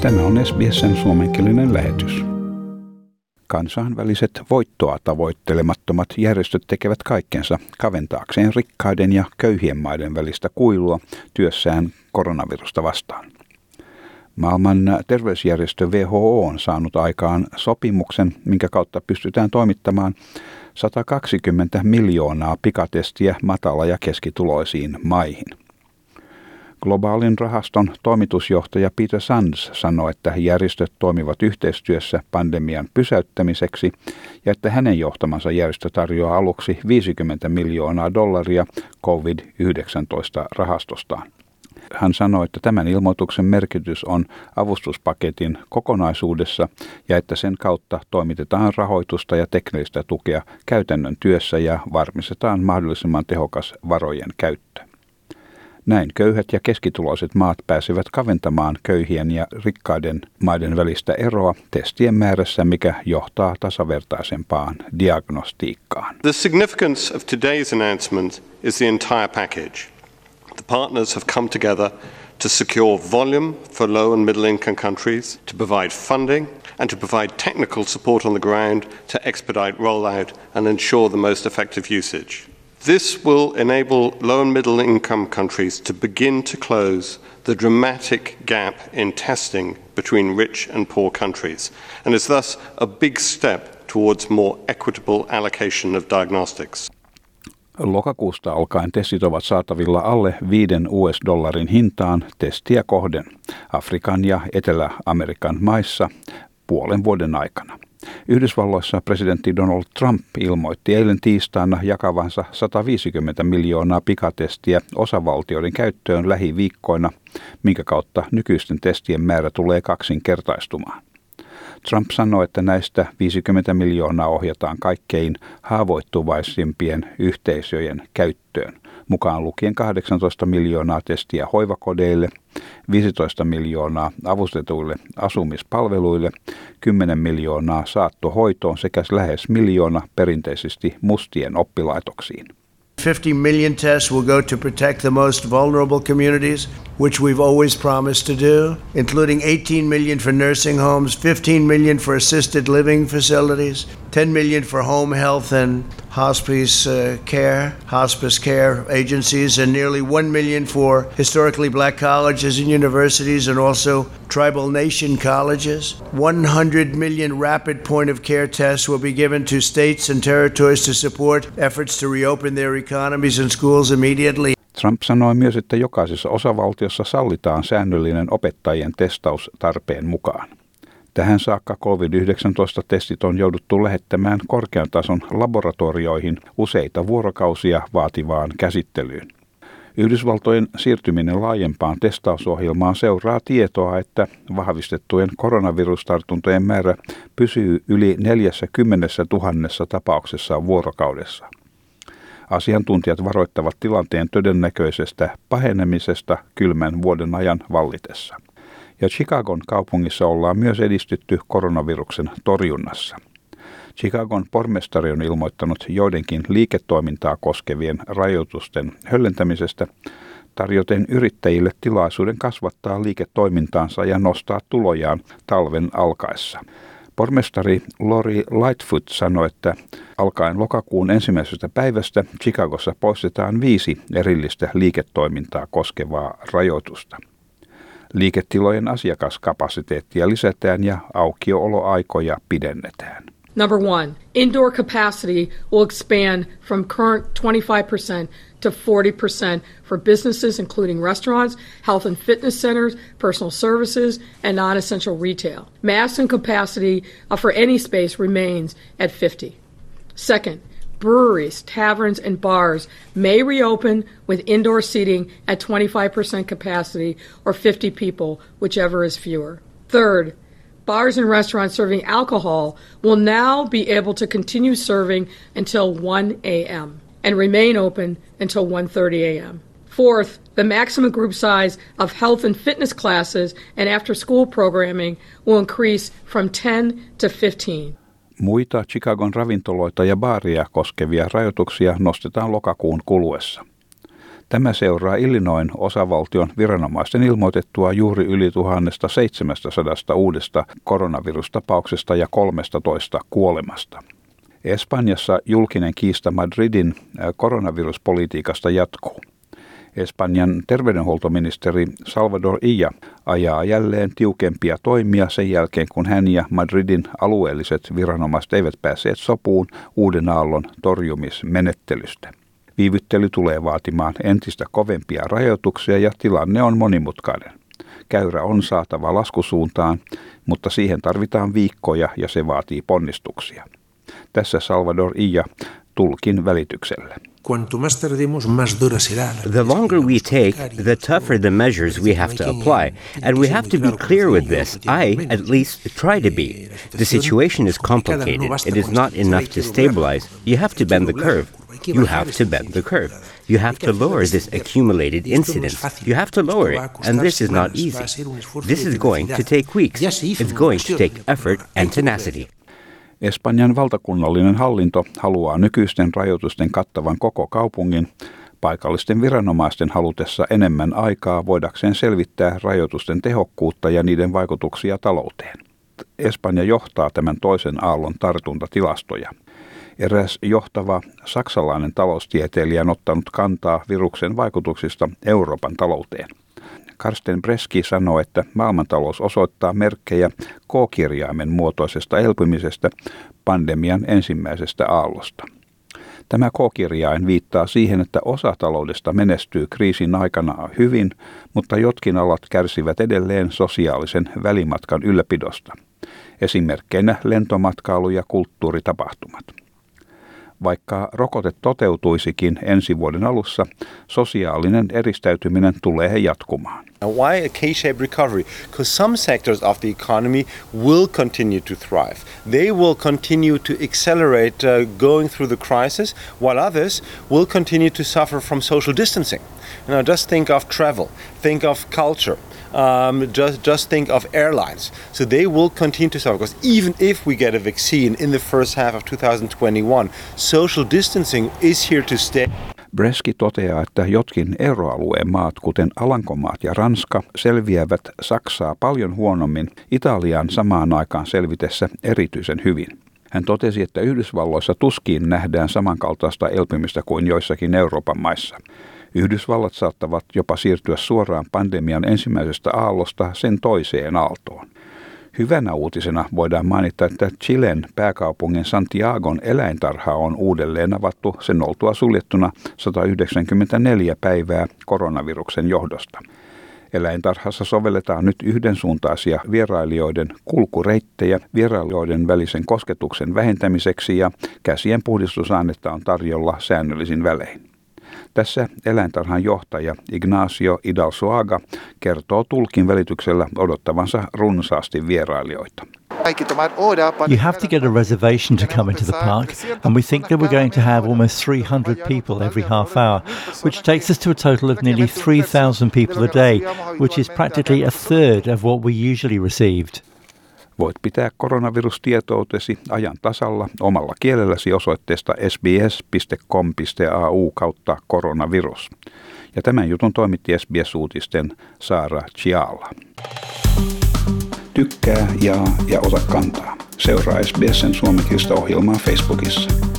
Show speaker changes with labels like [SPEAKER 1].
[SPEAKER 1] Tämä on SBSn suomenkielinen lähetys. Kansainväliset voittoa tavoittelemattomat järjestöt tekevät kaikkensa kaventaakseen rikkaiden ja köyhien maiden välistä kuilua työssään koronavirusta vastaan. Maailman terveysjärjestö WHO on saanut aikaan sopimuksen, minkä kautta pystytään toimittamaan 120 miljoonaa pikatestiä matala- ja keskituloisiin maihin. Globaalin rahaston toimitusjohtaja Peter Sands sanoi, että järjestöt toimivat yhteistyössä pandemian pysäyttämiseksi ja että hänen johtamansa järjestö tarjoaa aluksi 50 miljoonaa dollaria COVID-19 rahastostaan. Hän sanoi, että tämän ilmoituksen merkitys on avustuspaketin kokonaisuudessa ja että sen kautta toimitetaan rahoitusta ja teknistä tukea käytännön työssä ja varmistetaan mahdollisimman tehokas varojen käyttö. Näin köyhät ja keskituloiset maat pääsevät kaventamaan köyhien ja rikkaiden maiden välistä eroa testien määrässä, mikä johtaa tasavertaisempaan diagnostiikkaan.
[SPEAKER 2] The significance of today's announcement is the entire package. The partners have come together to secure volume for low and middle income countries, to provide funding, and to provide technical support on the ground to expedite rollout and ensure the most effective usage. This will enable low and middle income countries to begin to close the dramatic gap in testing between rich and poor countries, and is thus a big step towards more equitable allocation of diagnostics.
[SPEAKER 1] Lokakuusta alkaen testit ovat saatavilla alle 5 US-dollarin hintaan testiä kohden Afrikan ja Etelä-Amerikan maissa puolen vuoden aikana. Yhdysvalloissa presidentti Donald Trump ilmoitti eilen tiistaina jakavansa 150 miljoonaa pikatestiä osavaltioiden käyttöön lähiviikkoina, minkä kautta nykyisten testien määrä tulee kaksinkertaistumaan. Trump sanoi, että näistä 50 miljoonaa ohjataan kaikkein haavoittuvaisimpien yhteisöjen käyttöön, mukaan lukien 18 miljoonaa testiä hoivakodeille, 15 miljoonaa avustetuille asumispalveluille, 10 miljoonaa saattohoitoon sekä lähes miljoona perinteisesti mustien oppilaitoksiin.
[SPEAKER 3] 50 million tests will go to protect the most vulnerable communities, which we've always promised to do, including 18 million for nursing homes, 15 million for assisted living facilities, 10 million for home health and hospice uh, care, hospice care agencies, and nearly 1 million for historically black colleges and universities and also tribal nation colleges. 100 million rapid point of care tests will be given to states and territories to support efforts to reopen their economies and schools immediately.
[SPEAKER 1] Trump sanoi myös, että jokaisessa osavaltiossa sallitaan säännöllinen opettajien testaus tarpeen mukaan. Tähän saakka COVID-19-testit on jouduttu lähettämään korkean tason laboratorioihin useita vuorokausia vaativaan käsittelyyn. Yhdysvaltojen siirtyminen laajempaan testausohjelmaan seuraa tietoa, että vahvistettujen koronavirustartuntojen määrä pysyy yli 40 000 tapauksessa vuorokaudessa. Asiantuntijat varoittavat tilanteen todennäköisestä pahenemisesta kylmän vuoden ajan vallitessa ja Chicagon kaupungissa ollaan myös edistytty koronaviruksen torjunnassa. Chicagon pormestari on ilmoittanut joidenkin liiketoimintaa koskevien rajoitusten höllentämisestä, tarjoten yrittäjille tilaisuuden kasvattaa liiketoimintaansa ja nostaa tulojaan talven alkaessa. Pormestari Lori Lightfoot sanoi, että alkaen lokakuun ensimmäisestä päivästä Chicagossa poistetaan viisi erillistä liiketoimintaa koskevaa rajoitusta. Liiketilojen asiakaskapasiteettia lisätään ja aukioloaikoja pidennetään.
[SPEAKER 4] Number one, indoor capacity will expand from current 25% to 40% for businesses, including restaurants, health and fitness centers, personal services, and non essential retail. Mass and capacity for any space remains at 50. Second, breweries, taverns, and bars may reopen with indoor seating at 25% capacity or 50 people, whichever is fewer. Third, bars and restaurants serving alcohol will now be able to continue serving until 1 a.m. and remain open until 1:30 a.m. Fourth, the maximum group size of health and fitness classes and after school programming will increase from 10 to 15.
[SPEAKER 1] Muita Chicagon ravintoloita ja baaria koskevia rajoituksia nostetaan lokakuun kuluessa. Tämä seuraa Illinoin osavaltion viranomaisten ilmoitettua juuri yli 1700 uudesta koronavirustapauksesta ja 13 kuolemasta. Espanjassa julkinen kiista Madridin koronaviruspolitiikasta jatkuu. Espanjan terveydenhuoltoministeri Salvador Illa ajaa jälleen tiukempia toimia sen jälkeen, kun hän ja Madridin alueelliset viranomaiset eivät päässeet sopuun uuden aallon torjumismenettelystä. Viivyttely tulee vaatimaan entistä kovempia rajoituksia ja tilanne on monimutkainen. Käyrä on saatava laskusuuntaan, mutta siihen tarvitaan viikkoja ja se vaatii ponnistuksia. Tässä Salvador Illa tulkin välityksellä.
[SPEAKER 5] The longer we take, the tougher the measures we have to apply. And we have to be clear with this. I, at least, try to be. The situation is complicated. It is not enough to stabilize. You have to bend the curve. You have to bend the curve. You have to lower this accumulated incidence. You have to lower it. And this is not easy. This is going to take weeks. It's going to take effort and tenacity.
[SPEAKER 1] Espanjan valtakunnallinen hallinto haluaa nykyisten rajoitusten kattavan koko kaupungin paikallisten viranomaisten halutessa enemmän aikaa voidakseen selvittää rajoitusten tehokkuutta ja niiden vaikutuksia talouteen. Espanja johtaa tämän toisen aallon tartuntatilastoja. Eräs johtava saksalainen taloustieteilijä on ottanut kantaa viruksen vaikutuksista Euroopan talouteen. Karsten Breski sanoo, että maailmantalous osoittaa merkkejä K-kirjaimen muotoisesta elpymisestä pandemian ensimmäisestä aallosta. Tämä K-kirjain viittaa siihen, että osa taloudesta menestyy kriisin aikana hyvin, mutta jotkin alat kärsivät edelleen sosiaalisen välimatkan ylläpidosta. Esimerkkeinä lentomatkailu ja kulttuuritapahtumat. Vaikka rokote toteutuisikin ensi vuoden alussa, sosiaalinen eristäytyminen tulee jatkumaan.
[SPEAKER 6] Why a K-shaped recovery? Because some sectors of the economy will continue to thrive. They will continue to accelerate uh, going through the crisis, while others will continue to suffer from social distancing. You just think of travel, think of culture, um, just just think of airlines. So they will continue to suffer because even if we get a vaccine in the first half of 2021, social distancing is here to stay.
[SPEAKER 1] Breski toteaa, että jotkin euroalueen maat, kuten Alankomaat ja Ranska, selviävät Saksaa paljon huonommin Italian samaan aikaan selvitessä erityisen hyvin. Hän totesi, että Yhdysvalloissa tuskin nähdään samankaltaista elpymistä kuin joissakin Euroopan maissa. Yhdysvallat saattavat jopa siirtyä suoraan pandemian ensimmäisestä aallosta sen toiseen aaltoon. Hyvänä uutisena voidaan mainita, että Chilen pääkaupungin Santiagon eläintarha on uudelleen avattu sen oltua suljettuna 194 päivää koronaviruksen johdosta. Eläintarhassa sovelletaan nyt yhdensuuntaisia vierailijoiden kulkureittejä vierailijoiden välisen kosketuksen vähentämiseksi ja käsien puhdistusainetta on tarjolla säännöllisin välein. Tässä eläintarhan johtaja Ignacio Idalsuaga kertoo tulkin välityksellä odottavansa runsaasti vierailijoita.
[SPEAKER 7] You have to get a reservation to come into the park, and we think that we're going to have almost 300 people every half hour, which takes us to a total of nearly 3,000 people a day, which is practically a third of what we usually received.
[SPEAKER 1] Voit pitää koronavirustietoutesi ajan tasalla omalla kielelläsi osoitteesta sbs.com.au kautta koronavirus. Ja tämän jutun toimitti SBS-uutisten Saara Chiala. Tykkää, jaa ja ota kantaa. Seuraa SBSn suomenkielistä ohjelmaa Facebookissa.